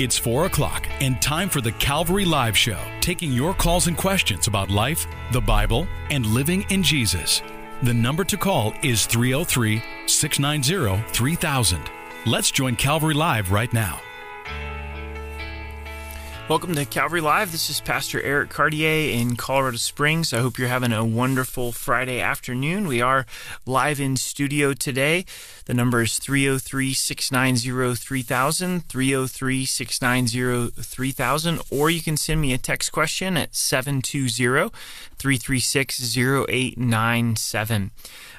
It's 4 o'clock and time for the Calvary Live Show, taking your calls and questions about life, the Bible, and living in Jesus. The number to call is 303 690 3000. Let's join Calvary Live right now. Welcome to Calvary Live. This is Pastor Eric Cartier in Colorado Springs. I hope you're having a wonderful Friday afternoon. We are live in studio today. The number is 303 690 3000, 303 690 3000, or you can send me a text question at 720 336 0897.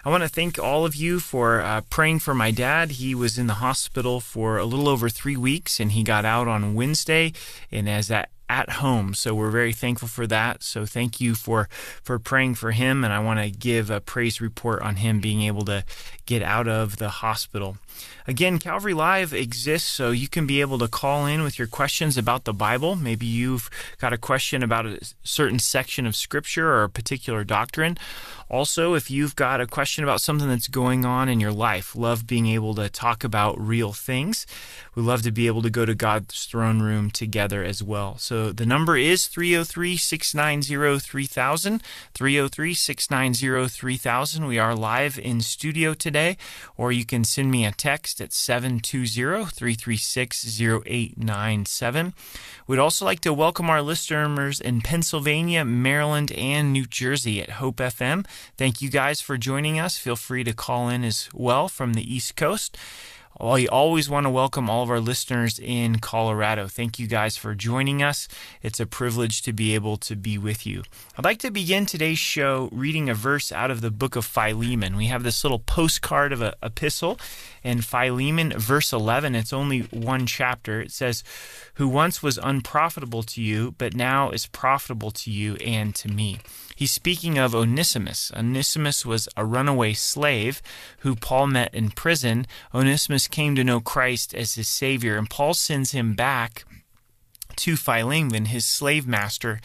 I want to thank all of you for uh, praying for my dad. He was in the hospital for a little over three weeks and he got out on Wednesday. And as that at home. So we're very thankful for that. So thank you for for praying for him and I want to give a praise report on him being able to get out of the hospital. Again, Calvary Live exists so you can be able to call in with your questions about the Bible. Maybe you've got a question about a certain section of scripture or a particular doctrine. Also, if you've got a question about something that's going on in your life, love being able to talk about real things. We love to be able to go to God's throne room together as well. So the number is 303 690 3000. 303 690 3000. We are live in studio today, or you can send me a text at 720 336 0897. We'd also like to welcome our listeners in Pennsylvania, Maryland, and New Jersey at Hope FM. Thank you guys for joining us. Feel free to call in as well from the East Coast. We always want to welcome all of our listeners in Colorado. Thank you guys for joining us. It's a privilege to be able to be with you. I'd like to begin today's show reading a verse out of the book of Philemon. We have this little postcard of an epistle in Philemon, verse 11. It's only one chapter. It says, Who once was unprofitable to you, but now is profitable to you and to me. He's speaking of Onesimus. Onesimus was a runaway slave who Paul met in prison. Onesimus came to know Christ as his Savior, and Paul sends him back to Philemon, his slave master,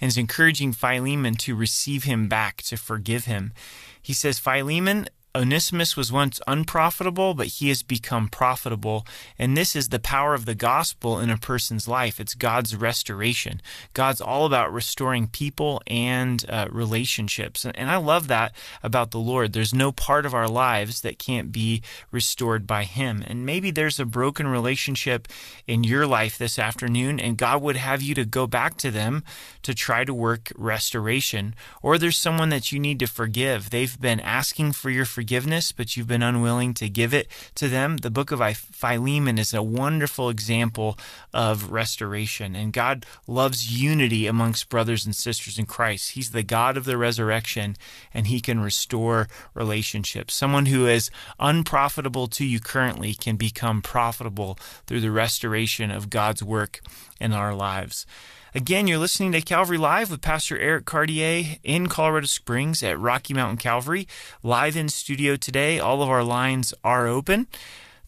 and is encouraging Philemon to receive him back, to forgive him. He says, Philemon, Onesimus was once unprofitable, but he has become profitable. And this is the power of the gospel in a person's life. It's God's restoration. God's all about restoring people and uh, relationships. And I love that about the Lord. There's no part of our lives that can't be restored by Him. And maybe there's a broken relationship in your life this afternoon, and God would have you to go back to them to try to work restoration. Or there's someone that you need to forgive. They've been asking for your forgiveness forgiveness, but you've been unwilling to give it to them. The book of Philemon is a wonderful example of restoration, and God loves unity amongst brothers and sisters in Christ. He's the God of the resurrection, and He can restore relationships. Someone who is unprofitable to you currently can become profitable through the restoration of God's work in our lives. Again, you're listening to Calvary Live with Pastor Eric Cartier in Colorado Springs at Rocky Mountain Calvary. Live in studio today. All of our lines are open.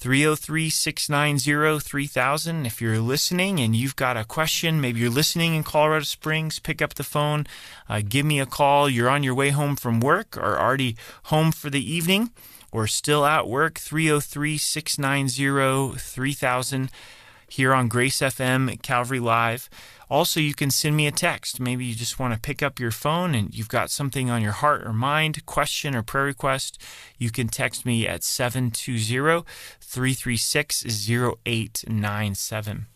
303 690 3000. If you're listening and you've got a question, maybe you're listening in Colorado Springs, pick up the phone, uh, give me a call. You're on your way home from work or already home for the evening or still at work. 303 690 3000 here on Grace FM Calvary Live. Also, you can send me a text. Maybe you just want to pick up your phone and you've got something on your heart or mind, question or prayer request. You can text me at 720 336 0897.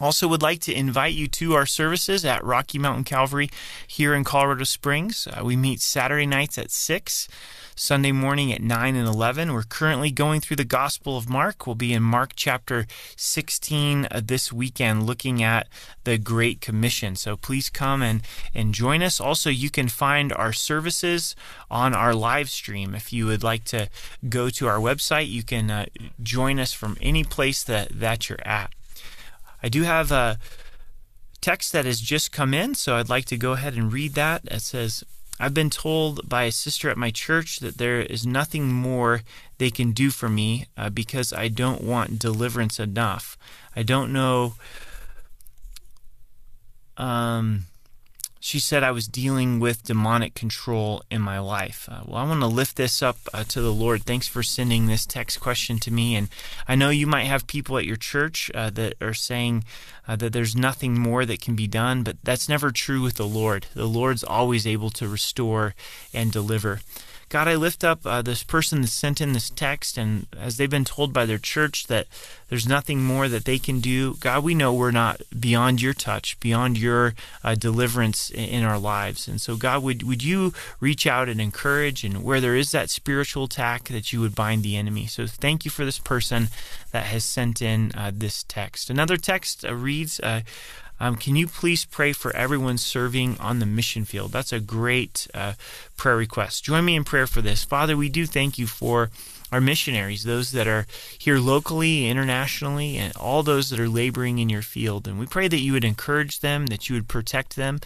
Also, would like to invite you to our services at Rocky Mountain Calvary here in Colorado Springs. Uh, we meet Saturday nights at 6. Sunday morning at 9 and 11. We're currently going through the Gospel of Mark. We'll be in Mark chapter 16 uh, this weekend looking at the Great Commission. So please come and, and join us. Also, you can find our services on our live stream. If you would like to go to our website, you can uh, join us from any place that, that you're at. I do have a text that has just come in, so I'd like to go ahead and read that. It says, I've been told by a sister at my church that there is nothing more they can do for me uh, because I don't want deliverance enough. I don't know. Um, she said I was dealing with demonic control in my life. Uh, well, I want to lift this up uh, to the Lord. Thanks for sending this text question to me. And I know you might have people at your church uh, that are saying uh, that there's nothing more that can be done, but that's never true with the Lord. The Lord's always able to restore and deliver. God, I lift up uh, this person that sent in this text, and as they've been told by their church that there's nothing more that they can do, God, we know we're not beyond your touch, beyond your uh, deliverance in, in our lives. And so, God, would, would you reach out and encourage, and where there is that spiritual attack, that you would bind the enemy. So, thank you for this person that has sent in uh, this text. Another text uh, reads, uh, um, can you please pray for everyone serving on the mission field? That's a great uh, prayer request. Join me in prayer for this. Father, we do thank you for our missionaries, those that are here locally, internationally, and all those that are laboring in your field. And we pray that you would encourage them, that you would protect them,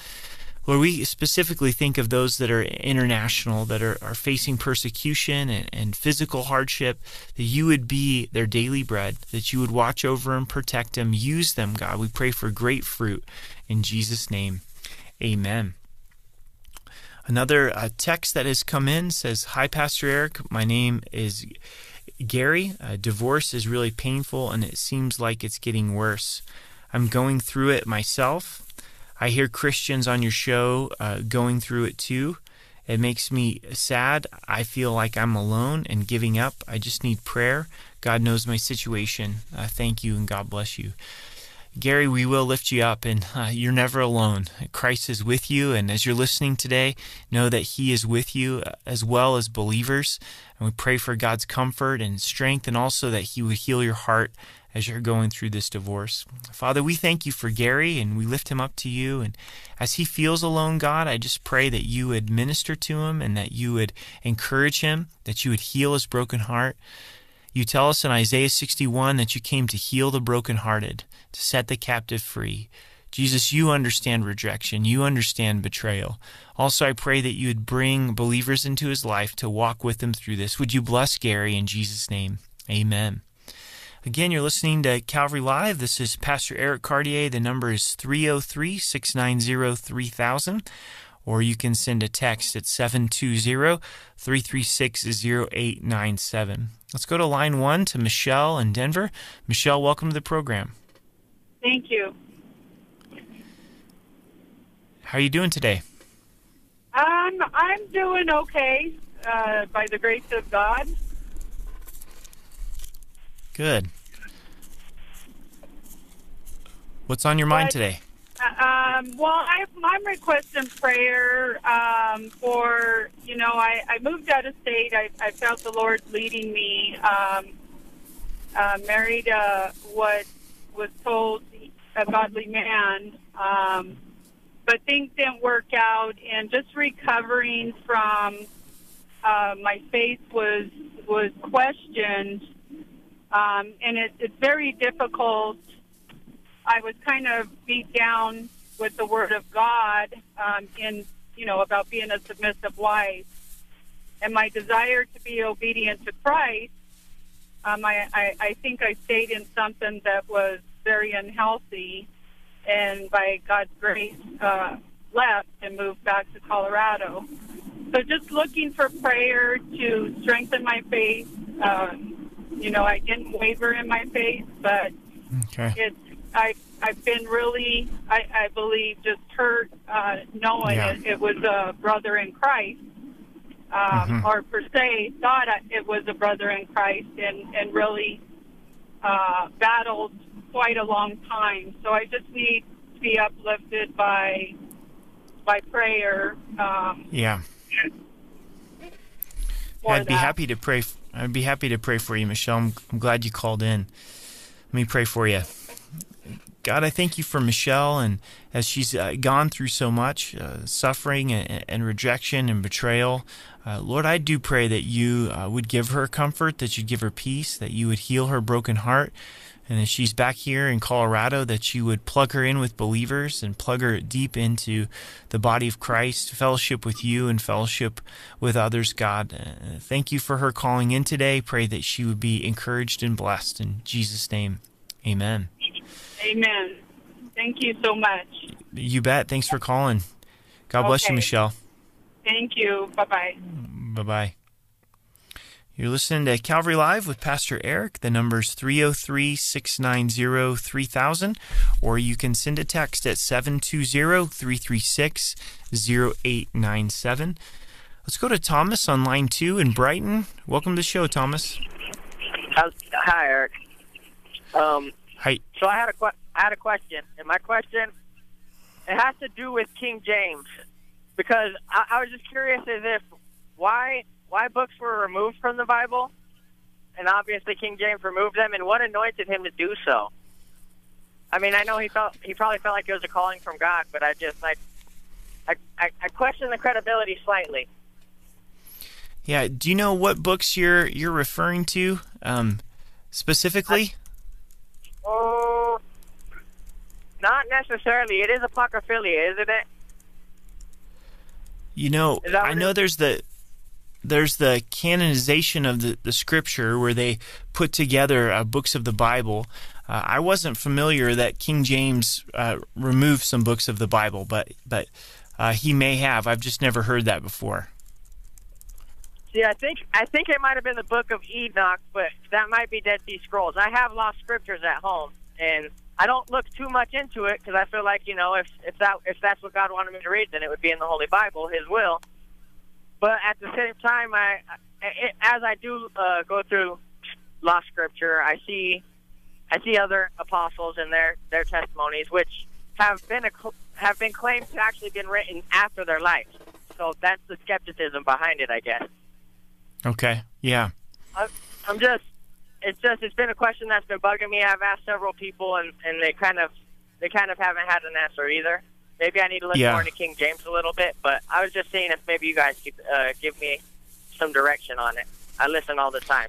Lord, we specifically think of those that are international, that are, are facing persecution and, and physical hardship, that you would be their daily bread, that you would watch over and protect them. Use them, God. We pray for great fruit. In Jesus' name, amen. Another uh, text that has come in says, Hi, Pastor Eric. My name is Gary. Uh, divorce is really painful and it seems like it's getting worse. I'm going through it myself. I hear Christians on your show uh, going through it too. It makes me sad. I feel like I'm alone and giving up. I just need prayer. God knows my situation. Uh, thank you and God bless you. Gary, we will lift you up, and uh, you're never alone. Christ is with you, and as you're listening today, know that He is with you uh, as well as believers. And we pray for God's comfort and strength, and also that He would heal your heart as you're going through this divorce. Father, we thank you for Gary and we lift him up to you. And as he feels alone, God, I just pray that you would minister to him and that you would encourage him, that you would heal his broken heart. You tell us in Isaiah 61 that you came to heal the brokenhearted, to set the captive free. Jesus, you understand rejection. You understand betrayal. Also, I pray that you would bring believers into his life to walk with him through this. Would you bless Gary in Jesus' name? Amen. Again, you're listening to Calvary Live. This is Pastor Eric Cartier. The number is 303 690 3000, or you can send a text at 720 336 0897. Let's go to line one to Michelle in Denver. Michelle, welcome to the program. Thank you. How are you doing today? Um, I'm doing okay uh, by the grace of God. Good. What's on your mind But- today? Um, well, I, I'm requesting prayer um, for, you know, I, I moved out of state. I, I felt the Lord leading me. Um, uh, married uh, what was told a godly man, um, but things didn't work out. And just recovering from uh, my faith was was questioned, um, and it, it's very difficult I was kind of beat down with the Word of God um, in, you know, about being a submissive wife. And my desire to be obedient to Christ, um, I, I, I think I stayed in something that was very unhealthy. And by God's grace, uh, left and moved back to Colorado. So just looking for prayer to strengthen my faith. Um, you know, I didn't waver in my faith, but Okay. it's I I've been really I, I believe just hurt uh, knowing Yeah. it, it was a brother in Christ, um, Mhm. or per se thought it was a brother in Christ, and and really uh, battled quite a long time. So I just need to be uplifted by by prayer. Um, Yeah. I'd be that. happy to pray. I'd be happy to pray for you, Michelle. I'm, I'm glad you called in. Let me pray for you. God, I thank you for Michelle, and as she's uh, gone through so much uh, suffering and, and rejection and betrayal, uh, Lord, I do pray that you uh, would give her comfort, that you'd give her peace, that you would heal her broken heart, and as she's back here in Colorado, that you would plug her in with believers and plug her deep into the body of Christ, fellowship with you and fellowship with others, God. Uh, thank you for her calling in today. Pray that she would be encouraged and blessed. In Jesus' name, amen. Amen. Thank you so much. You bet. Thanks for calling. God bless you, Michelle. Thank you. Bye bye. Bye bye. You're listening to Calvary Live with Pastor Eric. The number's 303 690 3000, or you can send a text at 720 336 0897. Let's go to Thomas on line two in Brighton. Welcome to the show, Thomas. Hi, Eric. Um, Hi. so I had a I had a question, and my question it has to do with King James because I, I was just curious as if why why books were removed from the Bible, and obviously King James removed them, and what anointed him to do so. I mean, I know he felt he probably felt like it was a calling from God, but I just like I I, I question the credibility slightly. Yeah. Do you know what books you're you're referring to um, specifically? Oh, not necessarily. It is apocryphalia, isn't it? You know, I know it- there's the there's the canonization of the, the scripture where they put together uh, books of the Bible. Uh, I wasn't familiar that King James uh, removed some books of the Bible, but but uh, he may have. I've just never heard that before. See, I think I think it might have been the Book of Enoch, but that might be Dead Sea Scrolls. I have lost scriptures at home, and I don't look too much into it because I feel like you know if if that if that's what God wanted me to read, then it would be in the Holy Bible, His will. But at the same time, I, I as I do uh, go through lost scripture, I see I see other apostles and their their testimonies, which have been a, have been claimed to actually been written after their life. So that's the skepticism behind it, I guess. Okay. Yeah. I'm, I'm just, it's just, it's been a question that's been bugging me. I've asked several people, and and they kind of, they kind of haven't had an answer either. Maybe I need to look Yeah. more into King James a little bit, but I was just seeing if maybe you guys could uh, give me some direction on it. I listen all the time.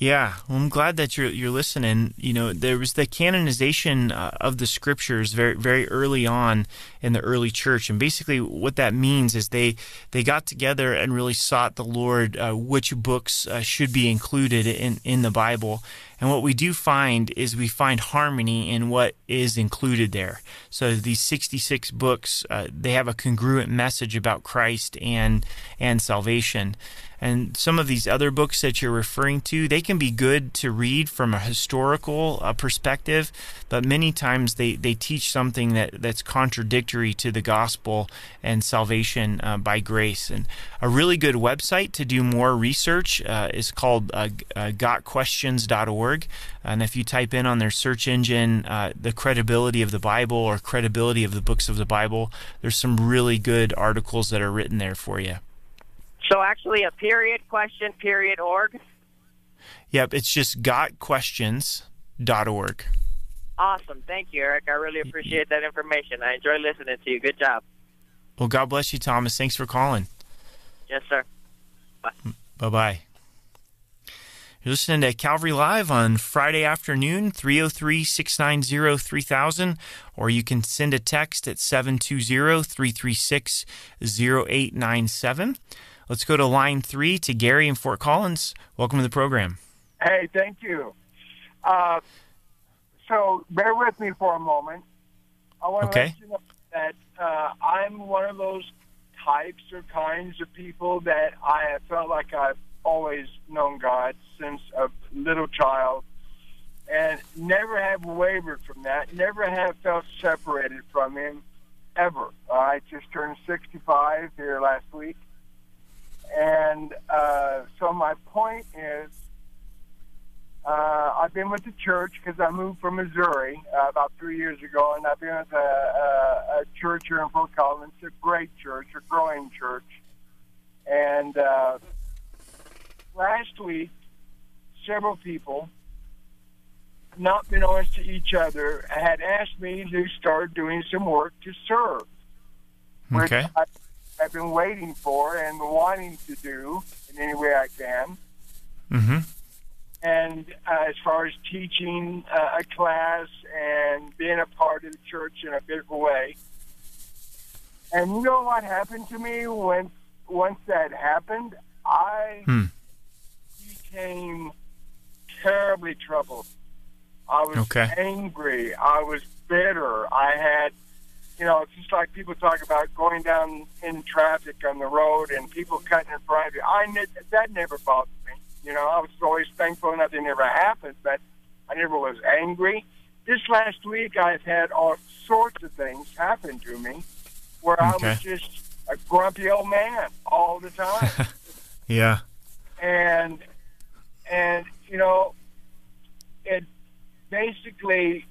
Yeah, well, I'm glad that you're you're listening. You know, there was the canonization uh, of the scriptures very very early on in the early church, and basically what that means is they they got together and really sought the Lord uh, which books uh, should be included in in the Bible. And what we do find is we find harmony in what is included there. So these 66 books, uh, they have a congruent message about Christ and and salvation. And some of these other books that you're referring to, they can be good to read from a historical uh, perspective, but many times they, they teach something that, that's contradictory to the gospel and salvation uh, by grace. And a really good website to do more research uh, is called uh, And if you type in on their search engine uh, the credibility of the Bible or credibility of the books of the Bible, there's some really good articles that are written there for you. So actually, a period question period org. Yep, it's just gotquestions.org. Awesome, thank you, Eric. I really appreciate that information. I enjoy listening to you. Good job. Well, God bless you, Thomas. Thanks for calling. Yes, sir. Bye bye. You're listening to Calvary Live on Friday afternoon, 303 690 3000, or you can send a text at 720 336 0897. Let's go to line three to Gary in Fort Collins. Welcome to the program. Hey, thank you. Uh, so bear with me for a moment. I want to Okay. let you know that uh, I'm one of those types or kinds of people that I have felt like I've always known God since a little child and never have wavered from that, never have felt separated from Him ever. I just turned 65 here last week. And uh, so my point is, uh, I've been with the church because I moved from Missouri uh, about three years ago, and I've been with a, a, a church here in Fort Collins, a great church, a growing church. And uh, last week, several people, not been honest to each other, had asked me to start doing some work to serve which Okay. I, I've been waiting for and wanting to do in any way I can. Mm-hmm. And uh, as far as teaching uh, a class and being a part of the church in a big way. And you know what happened to me when once that happened? I Hmm. Became terribly troubled. I was Okay. angry. I was bitter. I had you know, it's just like people talk about going down in traffic on the road and people cutting in front of you. I that never bothered me. You know, I was always thankful nothing ever happened, but I never was angry. This last week, I've had all sorts of things happen to me where I was just a grumpy old man all the time Yeah. and and you know it basically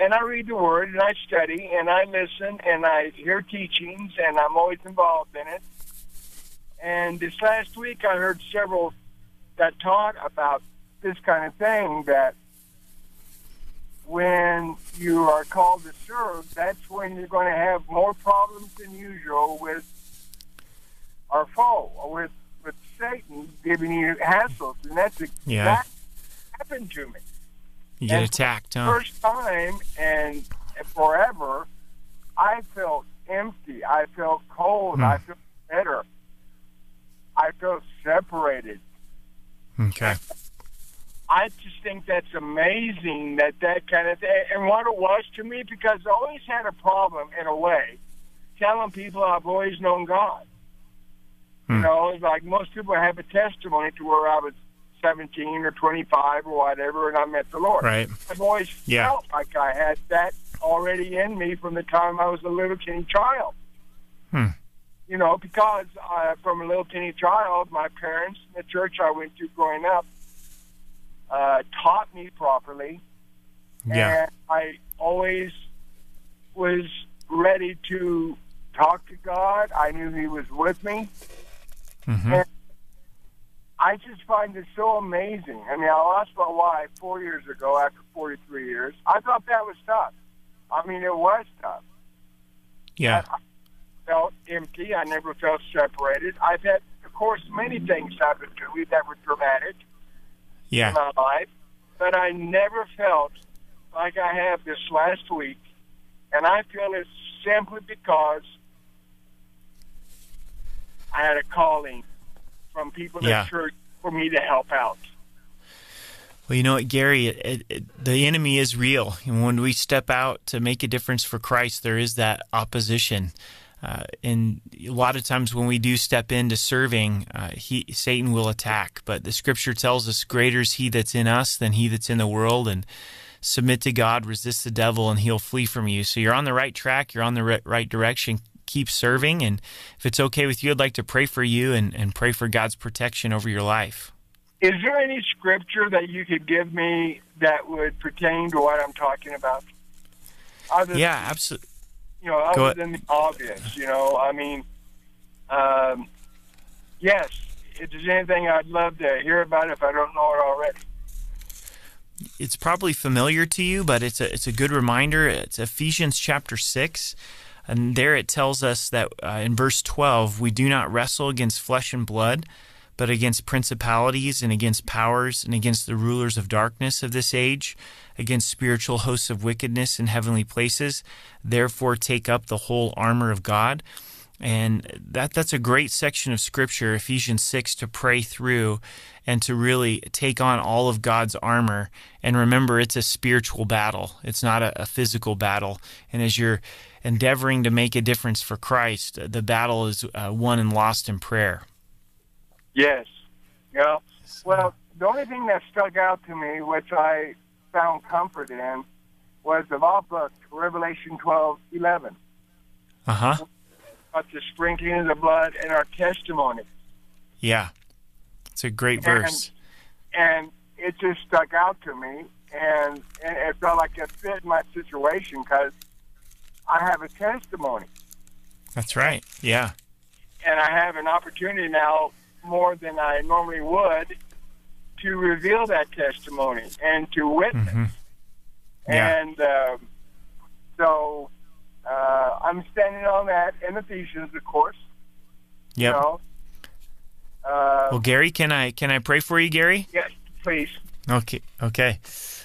and I read the word and I study and I listen and I hear teachings and I'm always involved in it. And this last week I heard several that taught about this kind of thing that when you are called to serve, that's when you're going to have more problems than usual with our foe, or with with Satan giving you hassles, and that's exactly Yeah. what happened to me. You get And attacked, huh? First time and forever, I felt empty. I felt cold. Hmm. I felt bitter. I felt separated. Okay. I just think that's amazing that that kind of thing, and what it was to me, because I always had a problem in a way telling people I've always known God. You Hmm. know, it's like most people have a testimony to where I was 17 or 25 or whatever, and I met the Lord. Right. I've always Yeah. felt like I had that already in me from the time I was a little teeny child. Hmm. You know, because uh, from a little teeny child, my parents, and the church I went to growing up, uh, taught me properly, Yeah. and I always was ready to talk to God. I knew He was with me. Hmm And I just find it so amazing. I mean, I lost my wife four years ago after 43 years. I thought that was tough. I mean, it was tough. Yeah. I felt empty. I never felt separated. I've had, of course, many things happen to me that were dramatic yeah. in my life, but I never felt like I have this last week. And I feel it's simply because I had a calling from people in Yeah. the church for me to help out. Well, you know what, Gary? It, it, it, the enemy is real, and when we step out to make a difference for Christ, there is that opposition. Uh, and a lot of times when we do step into serving, uh, he Satan will attack. But the Scripture tells us, "Greater is He that's in us than he that's in the world." And submit to God, resist the devil, and he'll flee from you. So you're on the right track. You're on the right direction. Keep serving, and if it's okay with you, I'd like to pray for you and, and pray for God's protection over your life. Is there any scripture that you could give me that would pertain to what I'm talking about? Other Yeah, absolutely. you know, other than the obvious, you know, I mean, um, yes, if there's anything I'd love to hear about if I don't know it already. it's probably familiar to you, but it's a it's a good reminder. It's Ephesians chapter six, and there it tells us that uh, in verse twelve we do not wrestle against flesh and blood, but against principalities and against powers and against the rulers of darkness of this age, against spiritual hosts of wickedness in heavenly places. Therefore, take up the whole armor of God. And that that's a great section of scripture, Ephesians 6, to pray through and to really take on all of God's armor. And remember, it's a spiritual battle, it's not a, a physical battle. And as you're endeavoring to make a difference for Christ, the battle is uh, won and lost in prayer. Yes. Know, well, the only thing that stuck out to me, which I found comfort in, was the all books, Revelation twelve eleven, Uh huh. about the sprinkling of the blood and our testimony. Yeah. It's a great verse. and it just stuck out to me, and, and it felt like it fit my situation because I have a testimony, That's right. Yeah. and I have an opportunity now more than I normally would to reveal that testimony and to witness. hmm Yeah. And um, so uh, I'm standing on that in Ephesians, of course. Yep. You know? uh, Well, Gary, can I can I pray for you, Gary? yes, please. Okay. Okay.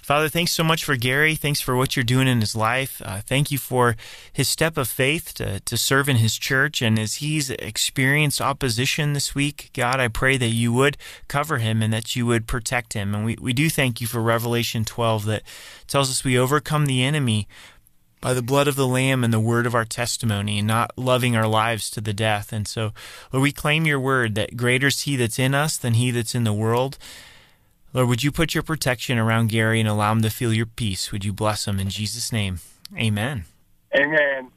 Father, thanks so much for Gary. Thanks for what you're doing in his life. Uh, thank you for his step of faith to, to serve in his church. And as he's experienced opposition this week, God, I pray that you would cover him and that you would protect him. And we, we do thank you for Revelation 12 that tells us we overcome the enemy by the blood of the Lamb and the word of our testimony, and not loving our lives to the death. And so, Lord, we claim your word that greater is he that's in us than he that's in the world. Lord, would you put your protection around Gary and allow him to feel your peace? Would you bless him in Jesus' name? Amen. Amen.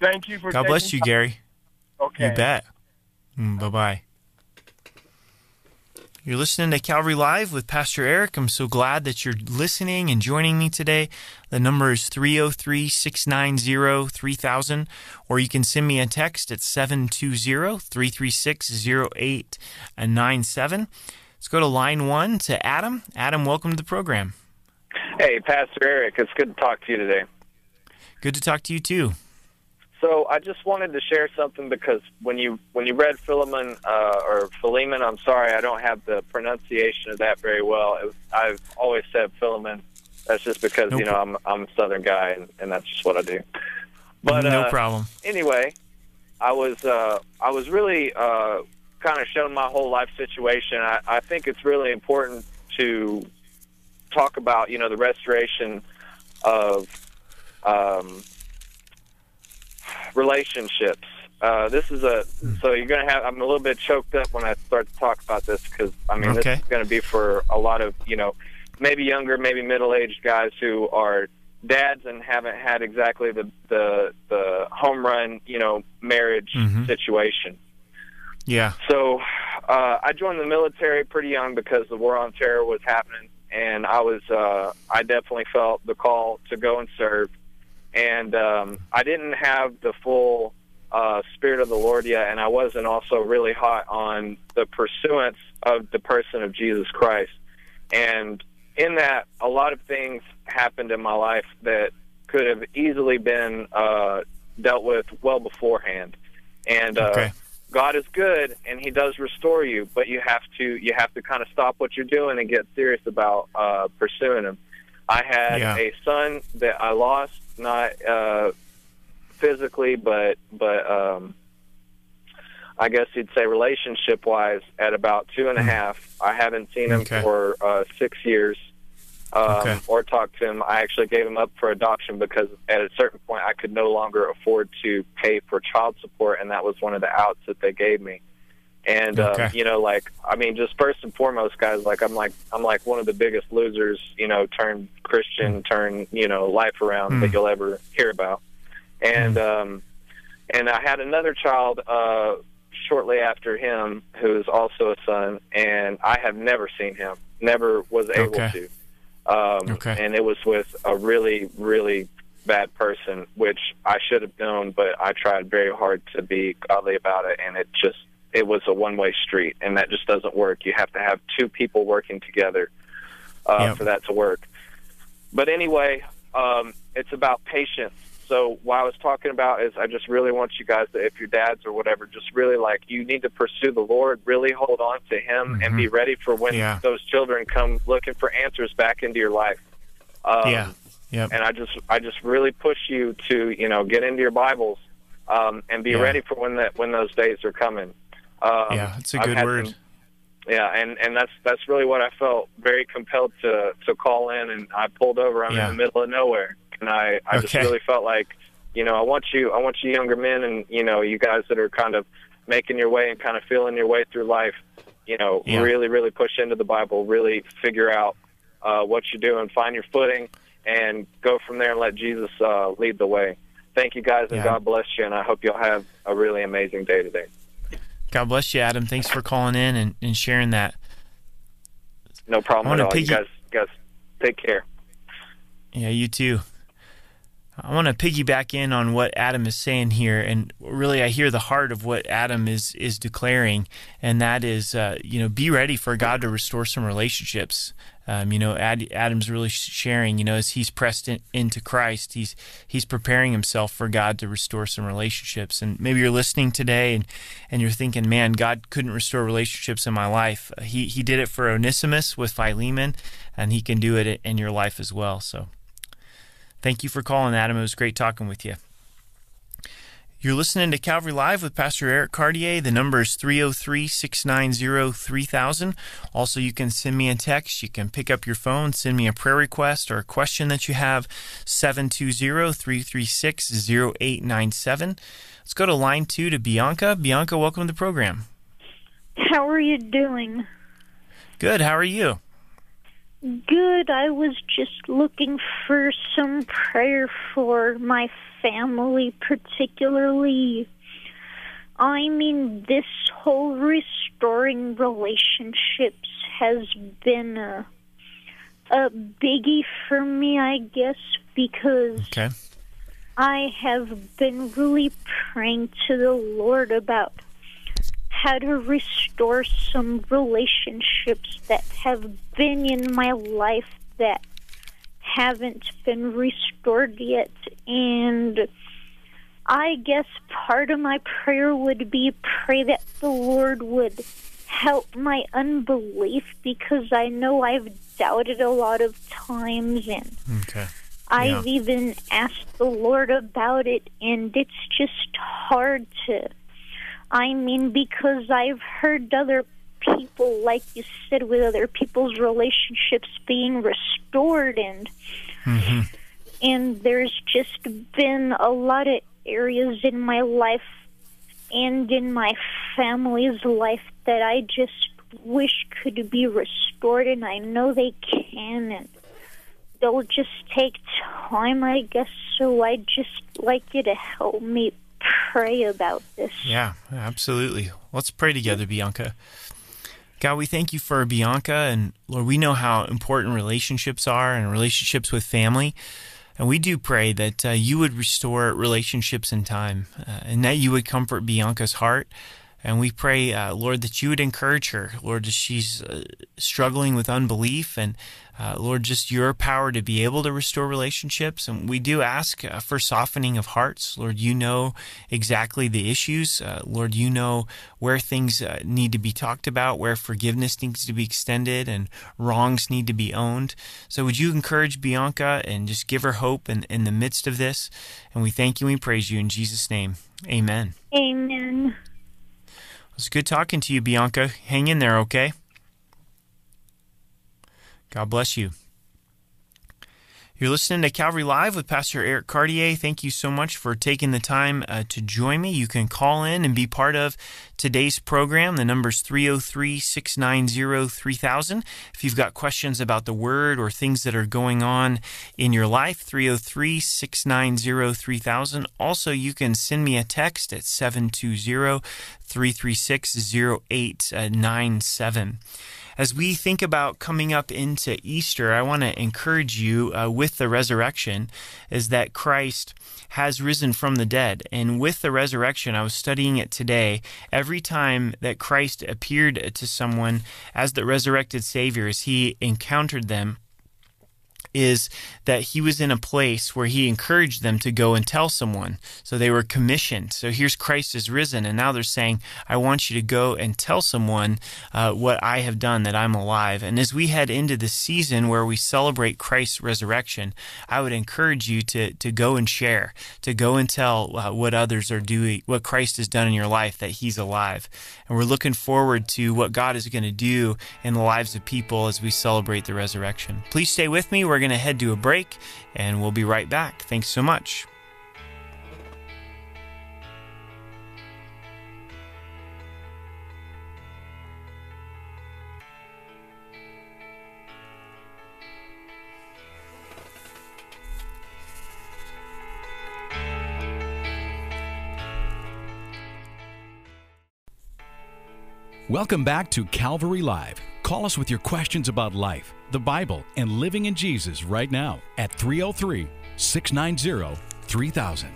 Thank you for God bless you, taking Gary. Okay. You bet. Mm, bye bye. You're listening to Calvary Live with Pastor Eric. I'm so glad that you're listening and joining me today. The number is 303 690 3000, or you can send me a text at 720 336 0897. Let's go to line one to Adam. Adam, welcome to the program. Hey, Pastor Eric, it's good to talk to you today. Good to talk to you too. So I just wanted to share something because when you when you read Philemon uh, or Philemon, I'm sorry, I don't have the pronunciation of that very well. It was, I've always said Philemon. That's just because No you know I'm I'm a Southern guy and, and that's just what I do. But no uh, problem. anyway, I was uh, I was really uh, kind of shown my whole life situation. I, I think it's really important to talk about you know the restoration of um, relationships. Uh, this is a so you're gonna have. I'm a little bit choked up when I start to talk about this because I mean Okay. this is gonna be for a lot of you know maybe younger, maybe middle aged guys who are dads and haven't had exactly the the the home run you know marriage Mhm. situation. Yeah. So uh, I joined the military pretty young because the war on terror was happening, and I was uh, I definitely felt the call to go and serve, and um, I didn't have the full uh, spirit of the Lord yet, and I wasn't also really hot on the pursuance of the person of Jesus Christ, and in that a lot of things happened in my life that could have easily been uh, dealt with well beforehand, and uh, Okay. God is good and He does restore you, but you have to you have to kind of stop what you're doing and get serious about uh, pursuing Him. I had Yeah. a son that I lost, not uh, physically, but but um, I guess you'd say relationship wise at about two and a half. I haven't seen him Hmm. Okay. for uh, six years. Um, Okay. or talk to him. I actually gave him up for adoption because at a certain point I could no longer afford to pay for child support, and that was one of the outs that they gave me. And Okay. um, you know, like I mean, just first and foremost, guys, like I'm like I'm like one of the biggest losers, you know, turn Christian, turn you know life around Mm. that you'll ever hear about. And um, and I had another child uh, shortly after him, who's also a son, and I have never seen him, never was able Okay. to. Um, Okay. And it was with a really, really bad person, which I should have known, but I tried very hard to be godly about it, and it just it was a one way street, and that just doesn't work. You have to have two people working together uh, Yep. for that to work. But anyway, um, it's about patience. So what I was talking about is I just really want you guys to, if your dads or whatever, just really like you need to pursue the Lord, really hold on to Him, and be ready for when Mm-hmm. Yeah. those children come looking for answers back into your life. Um, yeah. Yep. and I just I just really push you to you know get into your Bibles um, and be Yeah. ready for when that when those days are coming. Um, yeah. It's a good word. some- yeah, and and that's that's really what I felt very compelled to to call in, and I pulled over. I'm Yeah. in the middle of nowhere, and I I just really felt like you know I want you I want you younger men and you know you guys that are kind of making your way and kind of feeling your way through life, you know, Yeah. really really push into the Bible, really figure out uh, what you're doing, find your footing, and go from there and let Jesus uh, lead the way. Thank you guys, and Yeah. God bless you, and I hope you'll have a really amazing day today. God bless you, Adam. Thanks for calling in and, and sharing that. No problem at all. You piggy- guys, guys, take care. Yeah, you too. I want to piggyback in on what Adam is saying here, and really, I hear the heart of what Adam is is declaring, and that is, uh, you know, be ready for God to restore some relationships. Um, you know, Ad, Adam's really sharing, you know, as he's pressed in, into Christ, he's he's preparing himself for God to restore some relationships. And maybe you're listening today, and and you're thinking, man, God couldn't restore relationships in my life. He he did it for Onesimus with Philemon, and He can do it in your life as well. So. Thank you for calling, Adam. It was great talking with you. You're listening to Calvary Live with Pastor Eric Cartier. The number is 303 690 3000. Also, you can send me a text. You can pick up your phone, send me a prayer request or a question that you have, 720 336 0897. Let's go to line two to Bianca. Bianca, welcome to the program. How are you doing? Good. How are you? Good. I was just looking for some prayer for my family, particularly. I mean, this whole restoring relationships has been a, a biggie for me, I guess, because Okay. I have been really praying to the Lord about how to restore some relationships that have been in my life that haven't been restored yet. And I guess part of my prayer would be pray that the Lord would help my unbelief because I know I've doubted a lot of times and Okay. I've Yeah. even asked the Lord about it, and it's just hard to. I mean, because I've heard other people, like you said, with other people's relationships being restored, and mm-hmm. and there's just been a lot of areas in my life and in my family's life that I just wish could be restored, and I know they can, and they'll just take time, I guess. So I'd just like you to help me pray about this. Yeah, absolutely. Let's pray together, Bianca. God, we thank you for Bianca. And Lord, we know how important relationships are and relationships with family. And we do pray that uh, you would restore relationships in time uh, and that you would comfort Bianca's heart. And we pray, uh, Lord, that you would encourage her, Lord, as she's uh, struggling with unbelief, and uh, Lord, just your power to be able to restore relationships. And we do ask uh, for softening of hearts. Lord, you know exactly the issues. Uh, Lord, you know where things uh, need to be talked about, where forgiveness needs to be extended, and wrongs need to be owned. So would you encourage Bianca and just give her hope in, in the midst of this? And we thank you and we praise you in Jesus' name. Amen. Amen. It's good talking to you, Bianca. Hang in there, okay? God bless you. You're listening to Calvary Live with Pastor Eric Cartier. Thank you so much for taking the time uh, to join me. You can call in and be part of today's program. The number is 303 690 3000. If you've got questions about the Word or things that are going on in your life, 303 690 3000. Also, you can send me a text at 720 336 0897 as we think about coming up into Easter, I want to encourage you uh, with the resurrection is that Christ has risen from the dead. And with the resurrection, I was studying it today. Every time that Christ appeared to someone as the resurrected Savior, as he encountered them, is that he was in a place where he encouraged them to go and tell someone. So they were commissioned. So here's Christ is risen, and now they're saying, I want you to go and tell someone uh, what I have done, that I'm alive. And as we head into the season where we celebrate Christ's resurrection, I would encourage you to, to go and share, to go and tell uh, what others are doing, what Christ has done in your life, that he's alive. And we're looking forward to what God is going to do in the lives of people as we celebrate the resurrection. Please stay with me. We're going to head to a break and we'll be right back. Thanks so much. Welcome back to Calvary Live. Call us with your questions about life, the Bible, and living in Jesus right now at 303 690 3000.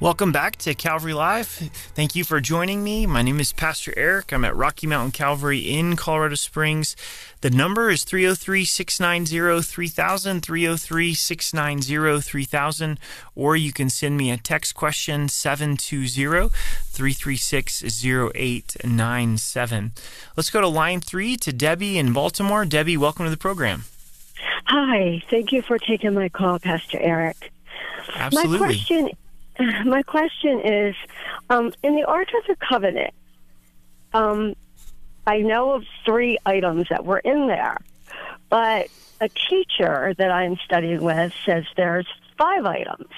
Welcome back to Calvary Live. Thank you for joining me. My name is Pastor Eric. I'm at Rocky Mountain Calvary in Colorado Springs. The number is 303 690 3000, 303 690 3000, or you can send me a text question 720 336 0897. Let's go to line three to Debbie in Baltimore. Debbie, welcome to the program. Hi, thank you for taking my call, Pastor Eric. Absolutely. My question my question is, um, in the Ark of the Covenant, um, I know of three items that were in there, but a teacher that I'm studying with says there's five items,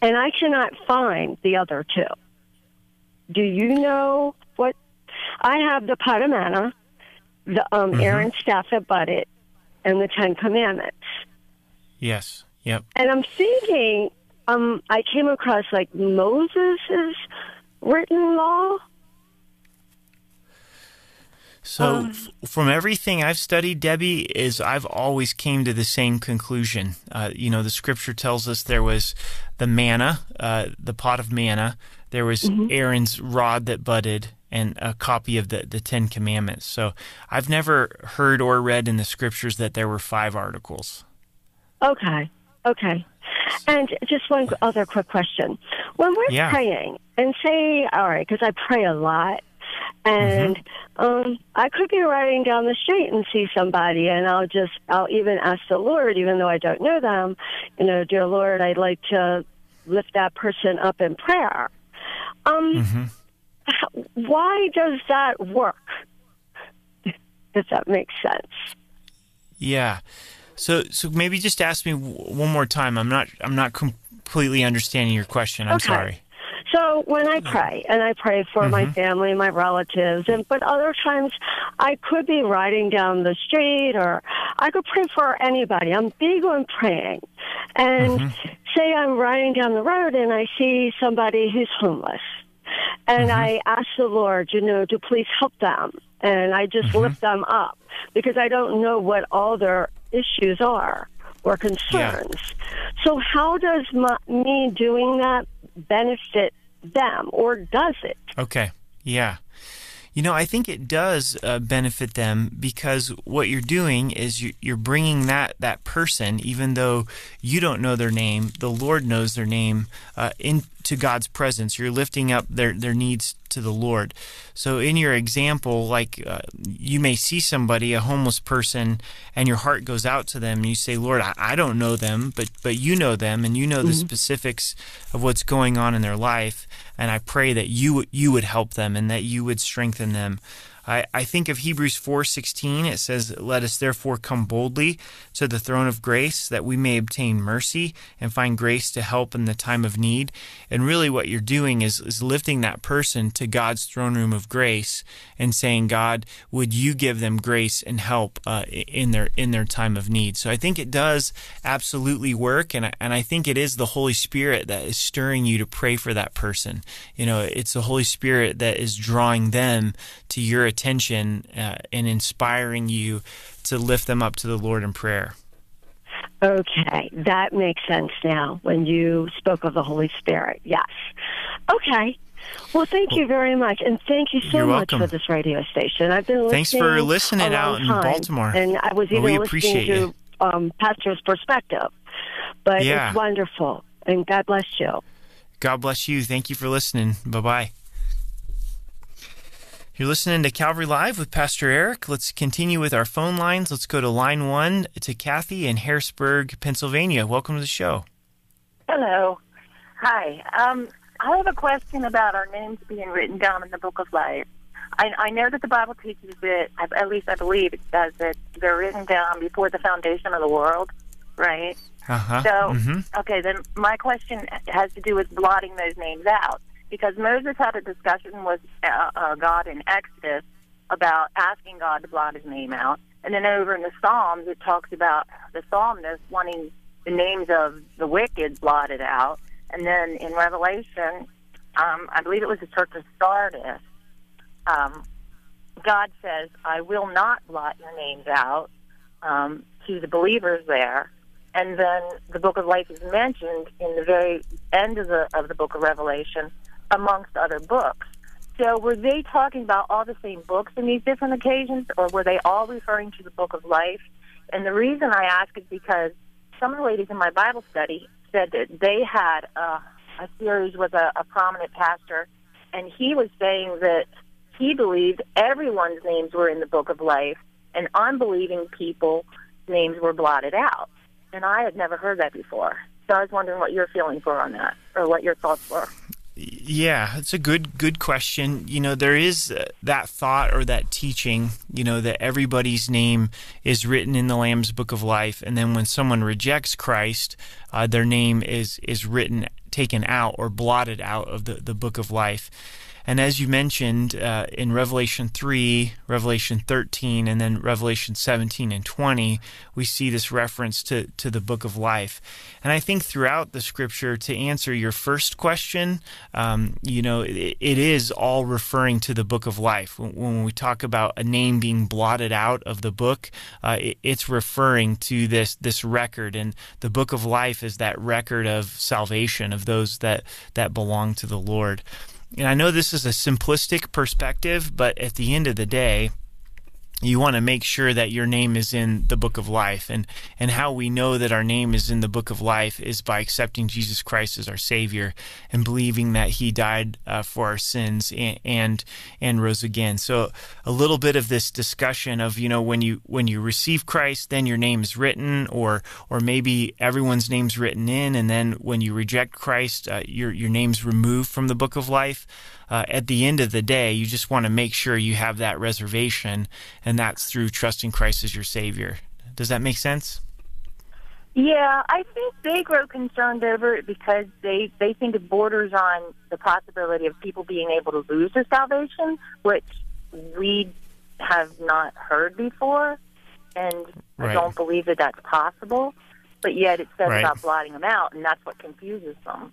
and I cannot find the other two. Do you know what? I have the pot of manna, the um, Mhm. Aaron's staff that budded, and the Ten Commandments. Yes. Yep. And I'm thinking, um, I came across like Moses' written law. So, Um, f- from everything I've studied, Debbie, is I've always came to the same conclusion. Uh, you know, the scripture tells us there was the manna, uh, the pot of manna. There was Aaron's rod that budded, and a copy of the the Ten Commandments. So, I've never heard or read in the scriptures that there were five articles. Okay, okay. And just one other quick question: When we're Yeah. praying, and say, all right, because I pray a lot, and um, I could be riding down the street and see somebody, and I'll just, I'll even ask the Lord, even though I don't know them, you know, dear Lord, I'd like to lift that person up in prayer. Um, hmm h- why does that work? Does that make sense? Yeah. So, so maybe just ask me w- one more time. I'm not. I'm not completely understanding your question. I'm Okay. sorry. So when I pray, and I pray for my Mhm. family, my relatives, and but other times I could be riding down the street, or I could pray for anybody. I'm big on praying, and Mm-hmm. say I'm riding down the road and I see somebody who's homeless, and Mm-hmm. I ask the Lord, you know, to please help them, and I just Mm-hmm. lift them up because I don't know what all their issues are or concerns. So how does my, me doing that benefit them, or does it? Okay. Yeah. You know, I think it does uh, benefit them because what you're doing is you, you're bringing that that person, even though you don't know their name, the Lord knows their name, uh, into God's presence. You're lifting up their their needs to the Lord. So, in your example, like uh, you may see somebody, a homeless person, and your heart goes out to them, and you say, "Lord, I, I don't know them, but but you know them, and you know the specifics of what's going on in their life." and I pray that you you would help them and that you would strengthen them. I, I think of Hebrews 4:16 it says let us therefore come boldly to the throne of grace that we may obtain mercy and find grace to help in the time of need. And really what you're doing is is lifting that person to God's throne room of grace and saying God would you give them grace and help uh, in their in their time of need? So I think it does absolutely work and I, and I think it is the Holy Spirit that is stirring you to pray for that person. You know it's the Holy Spirit that is drawing them to your attention uh, and inspiring you to lift them up to the Lord in prayer. Okay, that makes sense now when you spoke of the Holy Spirit. Yes. Okay. Well, thank you very much, and thank you so You're much welcome. for this radio station. I've been listening. Thanks for listening out in time, Baltimore. and I was Well, even we listening to um, Pastor's perspective. But Yeah. it's wonderful, and God bless you. God bless you. Thank you for listening. Bye bye. You're listening to Calvary Live with Pastor Eric. Let's continue with our phone lines. Let's go to line one to Kathy in Harrisburg, Pennsylvania. Welcome to the show. Hello. Hi. Um, I have a question about our names being written down in the Book of Life. I, I know that the Bible teaches that, at least I believe it says that they're written down before the foundation of the world, right? Uh huh. So, hmm okay, then my question has to do with blotting those names out. Because Moses had a discussion with uh, uh, God in Exodus about asking God to blot his name out. And then over in the Psalms, it talks about the psalmist wanting the names of the wicked blotted out. And then in Revelation, um, I believe it was the church of Sardis, um, God says, I will not blot your names out um, to the believers there. And then the book of life is mentioned in the very end of the of the book of Revelation, amongst other books. So were they talking about all the same books in these different occasions, or were they all referring to the book of life? And the reason I ask is because some of the ladies in my Bible study said that they had uh, a series with a, a prominent pastor, and he was saying that he believed everyone's names were in the book of life, and unbelieving people's names were blotted out. And I had never heard that before. So I was wondering what your feelings were on that, or what your thoughts were. Yeah, it's a good good question. You know, there is uh, that thought or that teaching, you know, that everybody's name is written in the Lamb's Book of Life, and then when someone rejects Christ, uh, their name is is written, taken out, or blotted out of the the Book of Life. And as you mentioned uh, in Revelation 3, Revelation 13, and then Revelation 17 and 20, we see this reference to, to the book of life. And I think throughout the scripture, to answer your first question, um, you know, it, it is all referring to the book of life. When, when, we talk about a name being blotted out of the book, uh, it, it's referring to this, this record. And the book of life is that record of salvation of those that, that belong to the Lord. And I know this is a simplistic perspective, but at the end of the day, you want to make sure that your name is in the book of life and and how we know that our name is in the book of life is by accepting Jesus Christ as our savior and believing that he died uh, for our sins and, and and rose again. So a little bit of this discussion of you know when you when you receive Christ then your name is written or or maybe everyone's name's written in and then when you reject Christ uh, your your name's removed from the book of life uh, at the end of the day, you just want to make sure you have that reservation, and that's through trusting Christ as your Savior. Does that make sense? Yeah, I think they grow concerned over it because they they think it borders on the possibility of people being able to lose their salvation, which we have not heard before, and right. I don't believe that that's possible. But yet it says right. about blotting them out, and that's what confuses them,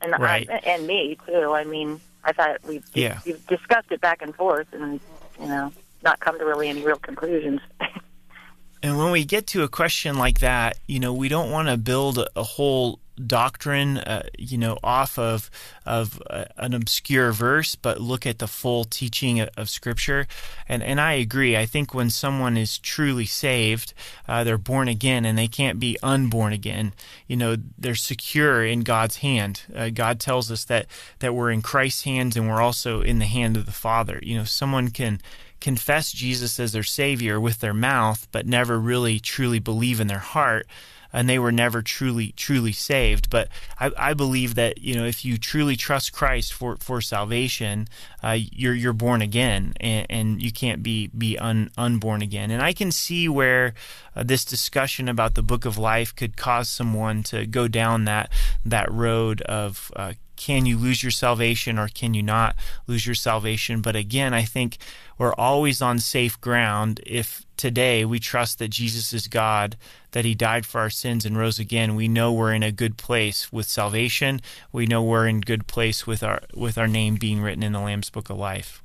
and right. I, and me too. I mean, I thought we yeah. we've discussed it back and forth, and you know, not come to really any real conclusions. and when we get to a question like that, you know, we don't want to build a whole doctrine, uh, you know, off of of uh, an obscure verse, but look at the full teaching of, of, Scripture. And and I agree. I think when someone is truly saved, uh, they're born again, and they can't be unborn again. You know, they're secure in God's hand. Uh, God tells us that that we're in Christ's hands, and we're also in the hand of the Father. You know, someone can confess Jesus as their Savior with their mouth, but never really truly believe in their heart and they were never truly truly saved. But I, I believe that you know if you truly trust Christ for, for salvation, uh, you're you're born again, and, and, you can't be be un, unborn again. And I can see where uh, this discussion about the Book of Life could cause someone to go down that that road of uh, can you lose your salvation or can you not lose your salvation? But again, I think we're always on safe ground if today we trust that Jesus is God, that He died for our sins and rose again. We know we're in a good place with salvation. We know we're in good place with our with our name being written in the Lamb's Book of Life.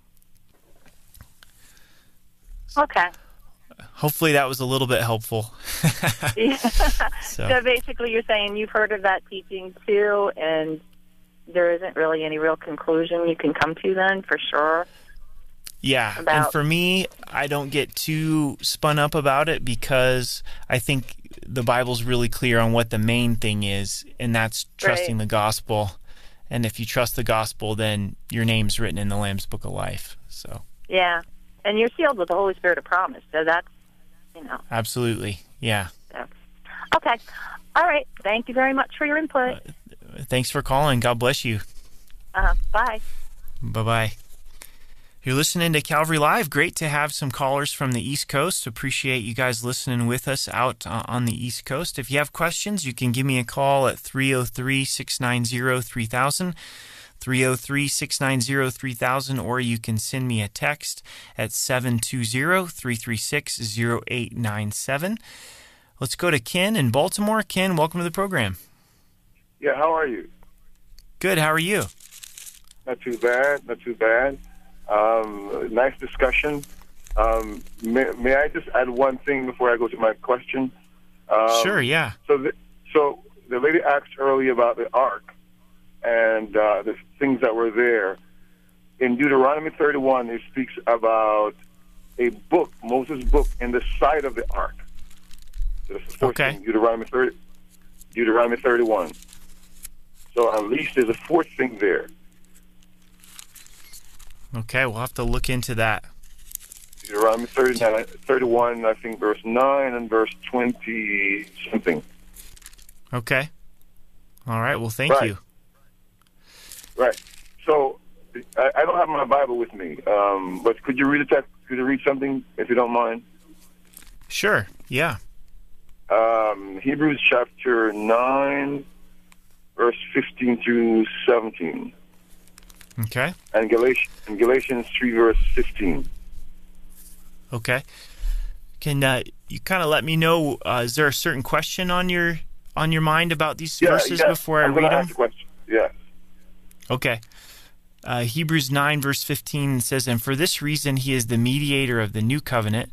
Okay. Hopefully that was a little bit helpful. yeah. so. so basically, you're saying you've heard of that teaching too, and there isn't really any real conclusion you can come to then for sure. Yeah, about... and for me, I don't get too spun up about it because I think the Bible's really clear on what the main thing is, and that's trusting right. the gospel. And if you trust the gospel, then your name's written in the Lamb's Book of Life. So yeah, and you're sealed with the Holy Spirit of promise. So that's you know absolutely yeah. So, okay, all right. Thank you very much for your input. Uh, thanks for calling. God bless you. Uh, bye. Bye bye. You're listening to Calvary Live. Great to have some callers from the East Coast. Appreciate you guys listening with us out uh, on the East Coast. If you have questions, you can give me a call at 303 690 3000. 303 690 3000, or you can send me a text at 720 336 0897. Let's go to Ken in Baltimore. Ken, welcome to the program. Yeah, how are you? Good. How are you? Not too bad. Not too bad. Um, nice discussion. Um, may, may, I just add one thing before I go to my question? Um, sure. Yeah. So, the, so the lady asked earlier about the ark and uh, the things that were there. In Deuteronomy 31, it speaks about a book, Moses' book, in the side of the ark. So that's the first okay. thing, Deuteronomy 30, Deuteronomy 31. So at least there's a fourth thing there. Okay, we'll have to look into that. Deuteronomy 39, 31, I think verse 9 and verse 20 something. Okay. All right. Well, thank Right. you. Right. So I, I don't have my Bible with me, um, but could you read a text? Could you read something, if you don't mind? Sure. Yeah. Um, Hebrews chapter nine, verse fifteen through seventeen, Okay. and Galatians, and Galatians three, verse fifteen. Okay. Can uh, you kind of let me know? Uh, is there a certain question on your on your mind about these Yeah, verses yeah, before I I'm read them? a question. Yes. Okay. Uh, Hebrews 9, verse 15 says, And for this reason he is the mediator of the new covenant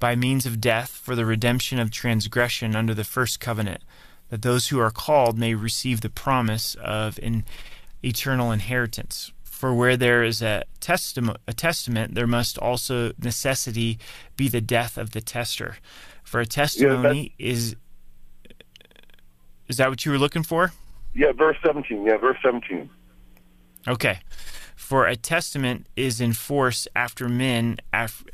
by means of death for the redemption of transgression under the first covenant, that those who are called may receive the promise of an eternal inheritance. For where there is a testament, a testament, there must also necessity be the death of the testator. For a testimony is is that what you were looking for? Yeah, verse seventeen. Yeah, verse seventeen. Okay. For a testament is in force after men af-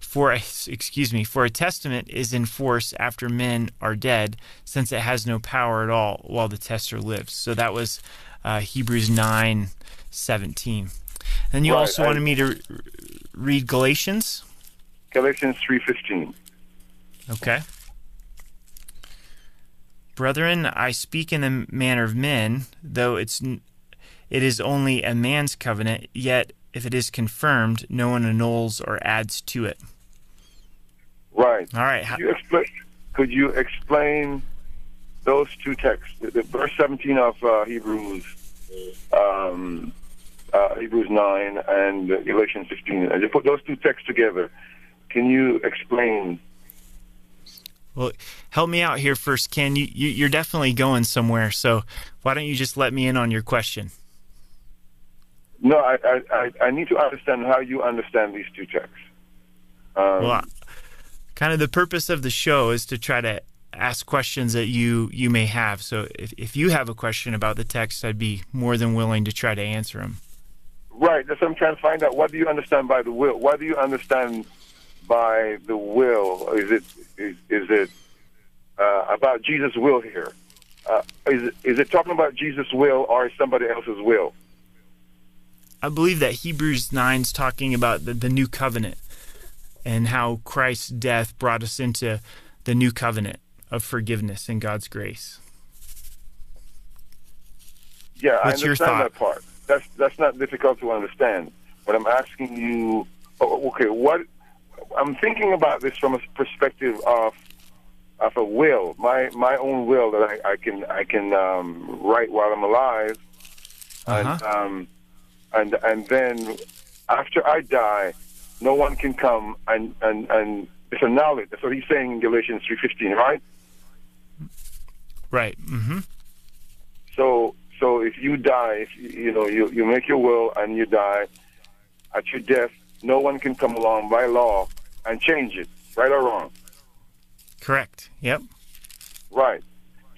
for a, excuse me, for a testament is in force after men are dead, since it has no power at all while the testator lives. So that was uh, Hebrews nine seventeen. And you Right, also I- wanted me to read Galatians. Galatians three fifteen. Okay. Brethren, I speak in the manner of men, though it's it is only a man's covenant, yet if it is confirmed, no one annuls or adds to it. Right. All right. Could you explain? Could you explain those two texts, the, verse seventeen of uh, Hebrews, um, uh, Hebrews nine, and Galatians fifteen? And you put those two texts together. Can you explain? Well, help me out here first, Ken. You, you you're definitely going somewhere, so why don't you just let me in on your question? No, I, I, I, need to understand how you understand these two texts. Um, Well, kind of the purpose of the show is to try to ask questions that you you may have. So if if you have a question about the text, I'd be more than willing to try to answer them. Right. That's what I'm trying to find out. What do you understand by the will? What do you understand by the will? Is it is, is it uh, about Jesus' will here? Uh, is it, is it talking about Jesus' will or is somebody else's will? I believe that Hebrews 9 is talking about the, the new covenant and how Christ's death brought us into the new covenant of forgiveness and God's grace. Yeah, What's I understand that part. That's that's not difficult to understand. But I'm asking you, oh, okay, what? I'm thinking about this from a perspective of of a will, my my own will that I, I can I can um, write while I'm alive, and um, and and then after I die, no one can come and and and it's a knowledge. That's what he's saying in Galatians three fifteen, right? Right. Mm-hmm. So, so if you die, if you, you know you you make your will and you die, at your death, no one can come along by law and change it, right or wrong. Correct. Yep. Right.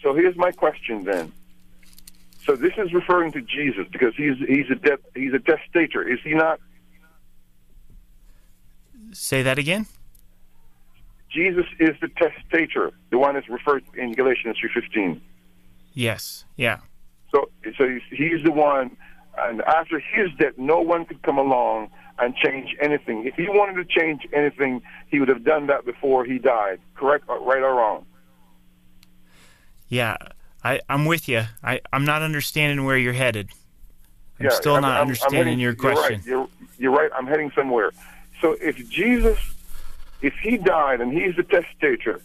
So here's my question then. So this is referring to Jesus because he's he's a death he's a testator, is he not? Say that again. Jesus is the testator, the one that's referred in Galatians three fifteen. Yes. Yeah. So, so he's, he's the one, and after his death, no one could come along and change anything. If he wanted to change anything, he would have done that before he died. Correct, uh, right or wrong? Yeah. I, I'm with you. I, I'm not understanding where you're headed. I'm Yeah, still I'm- not I'm- I'm understanding heading- your you're question. Right, you're, you're right. I'm heading somewhere. So if Jesus, if he died and he's the testator,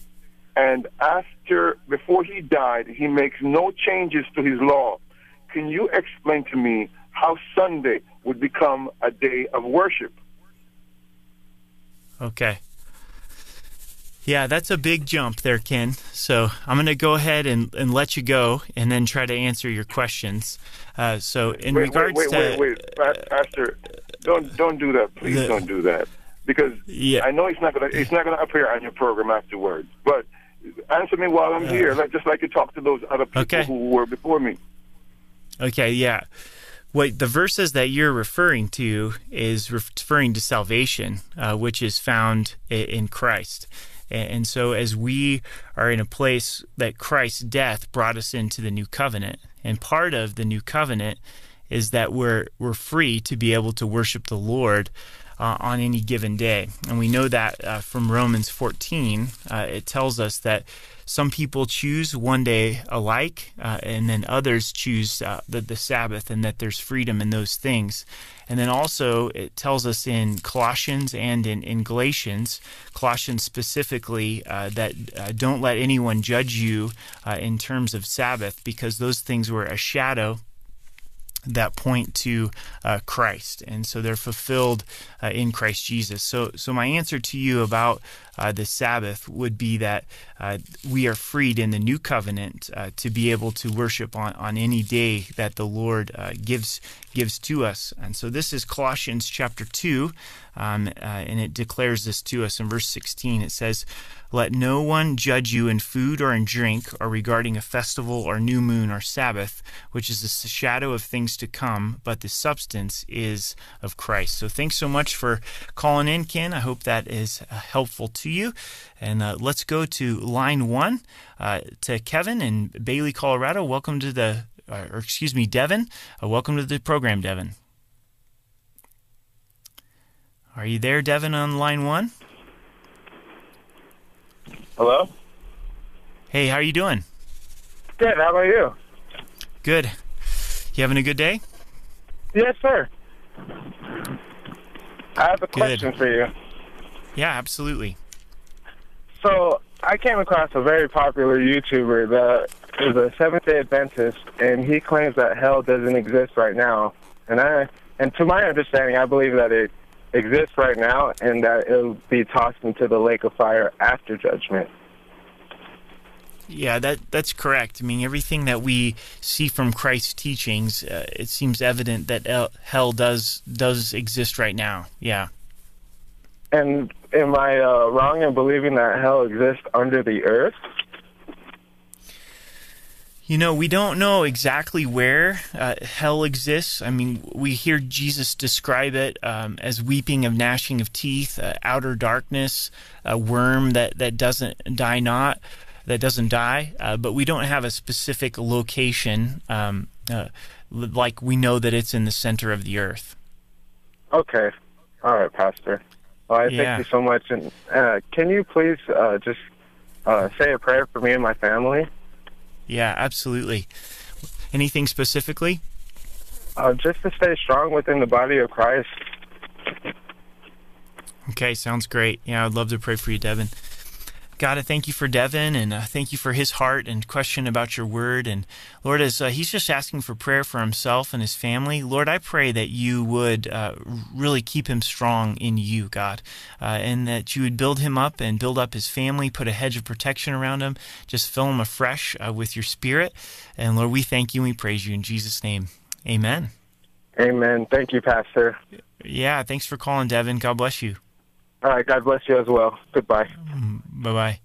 and after before he died, he makes no changes to his law. Can you explain to me how Sunday would become a day of worship? Okay. Yeah, that's a big jump there, Ken. So I'm going to go ahead and, and let you go and then try to answer your questions. Uh, so, in wait, regards wait, wait, to. wait, wait, Pa- Pastor, don't don't do that. Please The- don't do that because I know he's not not gonna appear on your program afterwards. But answer me while I'm here, like just like you talked to those other people Okay. who were before me. Okay, yeah. What the verses that you're referring to is referring to salvation, uh, which is found in Christ. And so, as we are in a place that Christ's death brought us into the new covenant, And part of the new covenant is that we're we're free to be able to worship the Lord uh, on any given day. And we know that uh, from Romans 14. Uh, it tells us that some people choose one day alike, uh, and then others choose uh, the, the Sabbath, and that there's freedom in those things. And then also, it tells us in Colossians and in, in Galatians, Colossians specifically, uh, that uh, don't let anyone judge you uh, in terms of Sabbath, because those things were a shadow that point to uh, Christ, and so they're fulfilled uh, in Christ Jesus. So, so my answer to you about uh, the Sabbath would be that uh, we are freed in the new covenant uh, to be able to worship on, on any day that the Lord uh, gives gives to us. And so this is Colossians chapter two, um, and it declares this to us in verse sixteen. It says. Let no one judge you in food or in drink, or regarding a festival or new moon or Sabbath, which is the shadow of things to come, but the substance is of Christ. So thanks so much for calling in, Ken. I hope that is uh, helpful to you. And uh, let's go to line one uh, to Kevin in Bailey, Colorado. Welcome to the, uh, or excuse me, Devin. Uh, welcome to the program, Devin. Are you there, Devin, on line one? Hello? Hey, how are you doing? Good. How about you? Good. You having a good day? Yes, sir. I have a question for you. Yeah, absolutely. So, I came across a very popular YouTuber that is a Seventh Day Adventist, and he claims that hell doesn't exist right now. And I, and to my understanding, I believe that it exists right now, and that it'll be tossed into the lake of fire after judgment. Yeah, that that's correct. I mean, everything that we see from Christ's teachings, uh, it seems evident that hell does does exist right now. Yeah. And am I uh, wrong in believing that hell exists under the earth? You know, we don't know exactly where uh, hell exists. I mean, we hear Jesus describe it um, as weeping of gnashing of teeth, uh, outer darkness, a worm that, that doesn't die not, that doesn't die. Uh, but we don't have a specific location, um, uh, like we know that it's in the center of the earth. Okay. All right, Pastor. Well, I Yeah. thank you so much. And uh, can you please uh, just uh, say a prayer for me and my family? Yeah, absolutely. Anything specifically? Uh, just to stay strong within the body of Christ. Okay, sounds great. Yeah, I'd love to pray for you, Devin. God, I thank you for Devin and uh, thank you for his heart and question about your word. And Lord, as uh, he's just asking for prayer for himself and his family, Lord, I pray that you would uh, really keep him strong in you, God, uh, and that you would build him up and build up his family, put a hedge of protection around him, just fill him afresh uh, with your spirit. And Lord, we thank you and we praise you in Jesus' name. Amen. Amen. Thank you, Pastor. Yeah, thanks for calling, Devin. God bless you. All right. God bless you as well. Goodbye. Bye bye.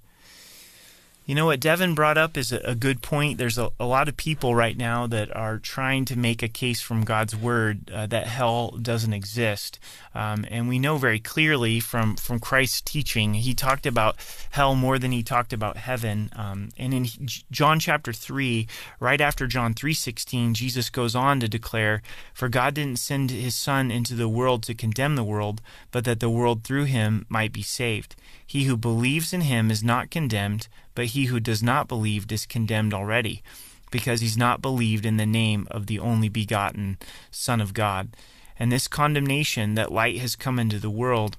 You know what Devin brought up is a, good point. There's a, a lot of people right now that are trying to make a case from God's word uh, that hell doesn't exist. Um, and we know very clearly from, from Christ's teaching, he talked about hell more than he talked about heaven. Um, and in John chapter 3, right after John 3.16, Jesus goes on to declare, For God didn't send his Son into the world to condemn the world, but that the world through him might be saved. He who believes in him is not condemned, but he who does not believe is condemned already, because he's not believed in the name of the only begotten Son of God. And this condemnation that light has come into the world,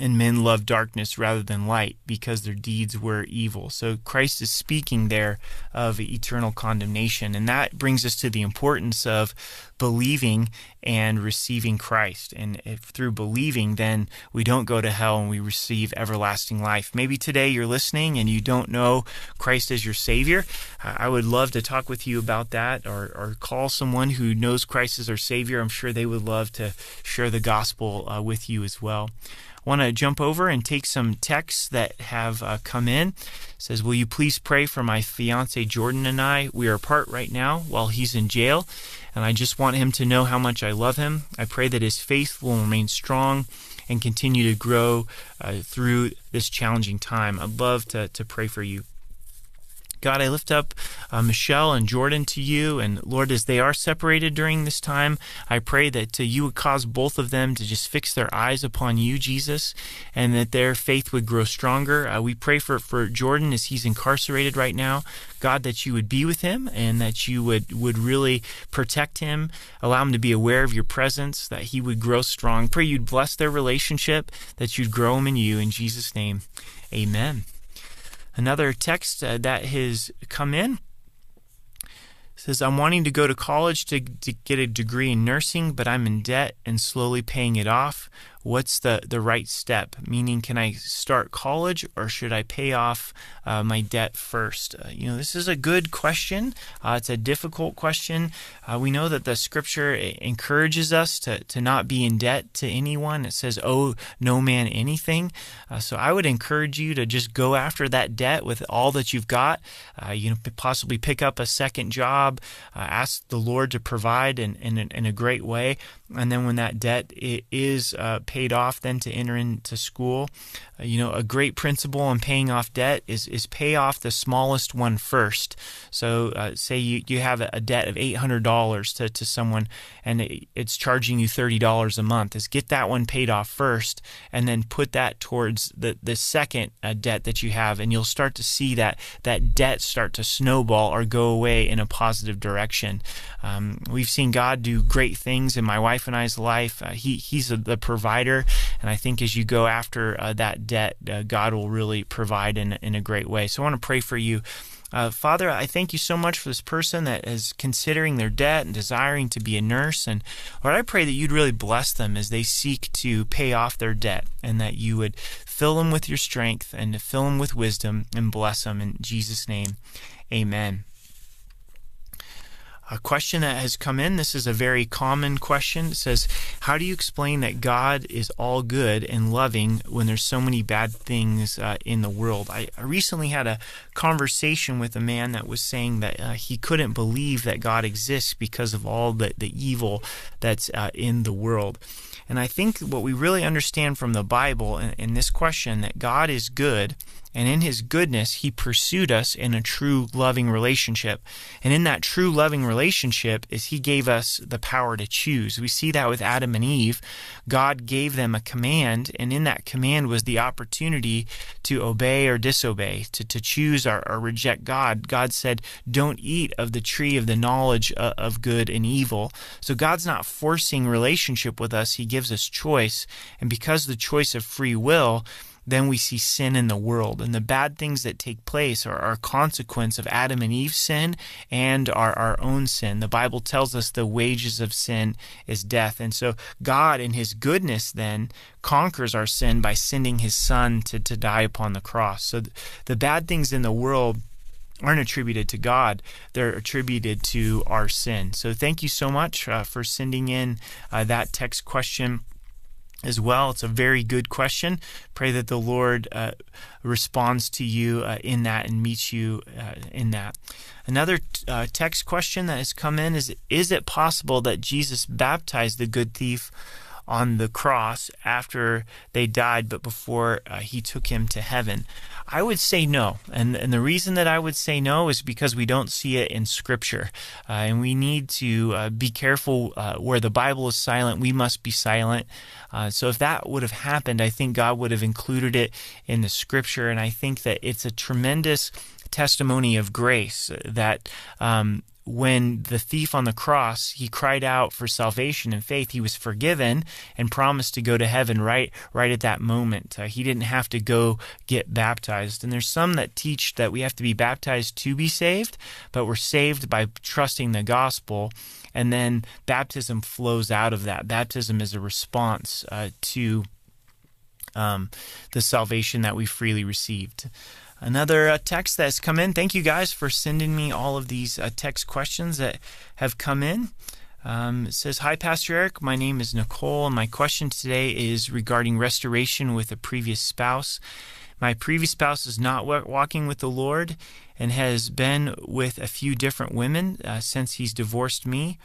and men love darkness rather than light because their deeds were evil. So Christ is speaking there of eternal condemnation. And that brings us to the importance of believing and receiving Christ. And if through believing, then we don't go to hell and we receive everlasting life. Maybe today you're listening and you don't know Christ as your Savior. I would love to talk with you about that or, or call someone who knows Christ as our Savior. I'm sure they would love to share the gospel uh, with you as well want to jump over and take some texts that have uh, come in. It says, "Will you please pray for my fiance Jordan and I? We are apart right now while he's in jail, and I just want him to know how much I love him. I pray that his faith will remain strong." And continue to grow uh, through this challenging time. I'd love to, to pray for you. God, I lift up uh, Michelle and Jordan to you. And Lord, as they are separated during this time, I pray that uh, you would cause both of them to just fix their eyes upon you, Jesus, and that their faith would grow stronger. Uh, we pray for, for Jordan as he's incarcerated right now. God, that you would be with him and that you would, would really protect him, allow him to be aware of your presence, that he would grow strong. Pray you'd bless their relationship, that you'd grow him in you. In Jesus' name, amen. Another text uh, that has come in. Says, I'm wanting to go to college to, to get a degree in nursing, but I'm in debt and slowly paying it off what's the, the right step? Meaning, can I start college or should I pay off uh, my debt first? Uh, you know, this is a good question. Uh, it's a difficult question. Uh, we know that the scripture encourages us to, to not be in debt to anyone. It says, owe no man anything. Uh, so I would encourage you to just go after that debt with all that you've got. Uh, you know, possibly pick up a second job, ask the Lord to provide in, in, in a great way and then when that debt is uh, paid off, then to enter into school. Uh, you know, a great principle in paying off debt is is pay off the smallest one first. So, uh, say you, you have a debt of eight hundred dollars to, to someone, and it, it's charging you thirty dollars a month. Is get that one paid off first, and then put that towards the the second uh, debt that you have, and you'll start to see that that debt start to snowball or go away in a positive direction. Um, we've seen God do great things in my wife and I's life. Uh, he He's a, the provider, and I think as you go after uh, that debt, uh, God will really provide in in a great way. So I want to pray for you. Uh, Father, I thank you so much for this person that is considering their debt and desiring to be a nurse. And Lord, I pray that you'd really bless them as they seek to pay off their debt and that you would fill them with your strength and to fill them with wisdom and bless them. In Jesus' name, amen a question that has come in. This is a very common question. It says, How do you explain that God is all good and loving when there's so many bad things uh, in the world? I, I, recently had a conversation with a man that was saying that uh, he couldn't believe that God exists because of all the, the evil that's uh, in the world. And I think what we really understand from the Bible in, in this question that God is good and in his goodness, he pursued us in a true loving relationship. And in that true loving relationship is he gave us the power to choose. We see that with Adam and Eve. God gave them a command, and in that command was the opportunity to obey or disobey, to, to choose or, or reject God. God said, Don't eat of the tree of the knowledge of, of good and evil. So God's not forcing relationship with us, He gives us choice. And because the choice of free will, then we see sin in the world. And the bad things that take place are, a consequence of Adam and Eve's sin and our, our own sin. The Bible tells us the wages of sin is death. And so God, in his goodness, then conquers our sin by sending his son to, to die upon the cross. So the bad things in the world aren't attributed to God, they're attributed to our sin. So thank you so much uh, for sending in uh, that text question as well. It's a very good question. Pray that the Lord uh, responds to you uh, in that and meets you uh, in that. Another uh, text question that has come in is Is it possible that Jesus baptized the good thief on the cross after they died, but before uh, he took him to heaven? I would say no. And, and the reason that I would say no is because we don't see it in Scripture. Uh, and we need to uh, be careful uh, where the Bible is silent, we must be silent. Uh, so if that would have happened, I think God would have included it in the Scripture. And I think that it's a tremendous testimony of grace that um, when the thief on the cross he cried out for salvation and faith. He was forgiven and promised to go to heaven right right at that moment. Uh, he didn't have to go get baptized. And there's some that teach that we have to be baptized to be saved but we're saved by trusting the gospel. And then baptism flows out of that. Baptism is a response uh, to um, the salvation that we freely received another uh, text that's come in. Thank you guys for sending me all of these uh, text questions that have come in. Um, it says, Hi, Pastor Eric. My name is Nicole, and my question today is regarding restoration with a previous spouse. My previous spouse is not walking with the Lord and has been with a few different women uh, since he's divorced me.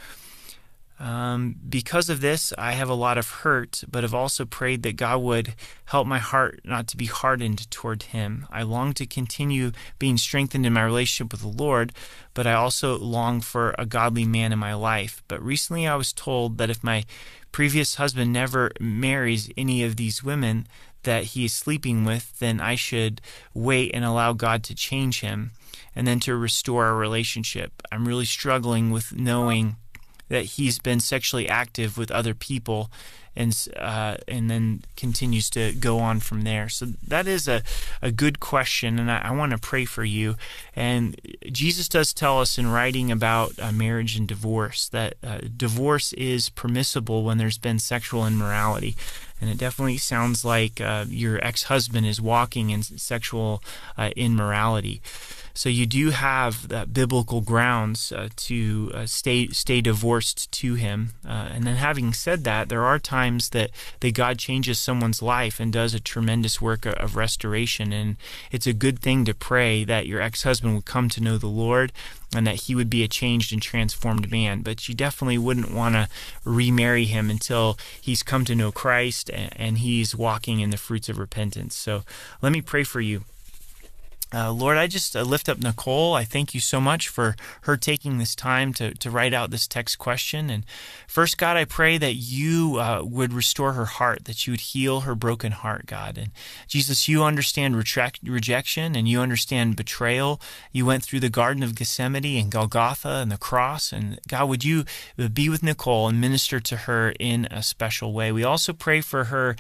Um, because of this, I have a lot of hurt, but have also prayed that God would help my heart not to be hardened toward Him. I long to continue being strengthened in my relationship with the Lord, but I also long for a godly man in my life. But recently I was told that if my previous husband never marries any of these women that he is sleeping with, then I should wait and allow God to change him and then to restore our relationship. I'm really struggling with knowing that he's been sexually active with other people and uh, and then continues to go on from there. So that is a, a good question, and I, I want to pray for you. And Jesus does tell us in writing about uh, marriage and divorce that uh, divorce is permissible when there's been sexual immorality. And it definitely sounds like uh, your ex husband is walking in sexual uh, immorality. So you do have that biblical grounds uh, to uh, stay stay divorced to him. Uh, and then, having said that, there are times that that God changes someone's life and does a tremendous work of restoration. And it's a good thing to pray that your ex husband would come to know the Lord and that he would be a changed and transformed man. But you definitely wouldn't want to remarry him until he's come to know Christ and he's walking in the fruits of repentance. So let me pray for you. Uh, Lord, I just uh, lift up Nicole. I thank you so much for her taking this time to, to write out this text question. And first, God, I pray that you uh, would restore her heart, that you would heal her broken heart, God. And Jesus, you understand retract, rejection and you understand betrayal. You went through the Garden of Gethsemane and Golgotha and the cross. And God, would you be with Nicole and minister to her in a special way? We also pray for her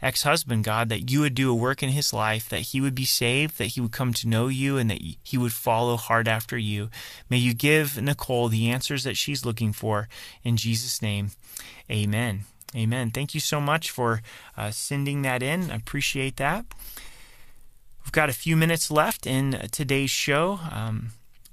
ex husband, God, that you would do a work in his life, that he would be saved, that he would come to know you, and that he would follow hard after you. May you give Nicole the answers that she's looking for. In Jesus' name, amen. Amen. Thank you so much for uh, sending that in. I appreciate that. We've got a few minutes left in today's show. Um,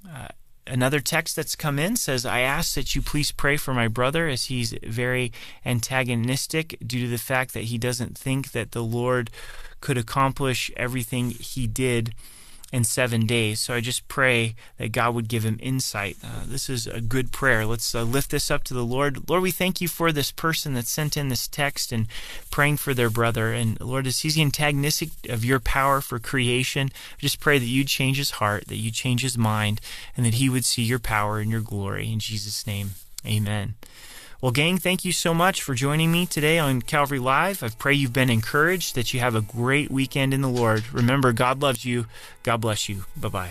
uh, Another text that's come in says, I ask that you please pray for my brother as he's very antagonistic due to the fact that he doesn't think that the Lord could accomplish everything he did in seven days. So I just pray that God would give him insight. Uh, this is a good prayer. Let's uh, lift this up to the Lord. Lord, we thank you for this person that sent in this text and praying for their brother. And Lord, as he's the antagonistic of your power for creation, I just pray that you'd change his heart, that you'd change his mind, and that he would see your power and your glory. In Jesus' name, amen. Well, gang, thank you so much for joining me today on Calvary Live. I pray you've been encouraged, that you have a great weekend in the Lord. Remember, God loves you. God bless you. Bye bye.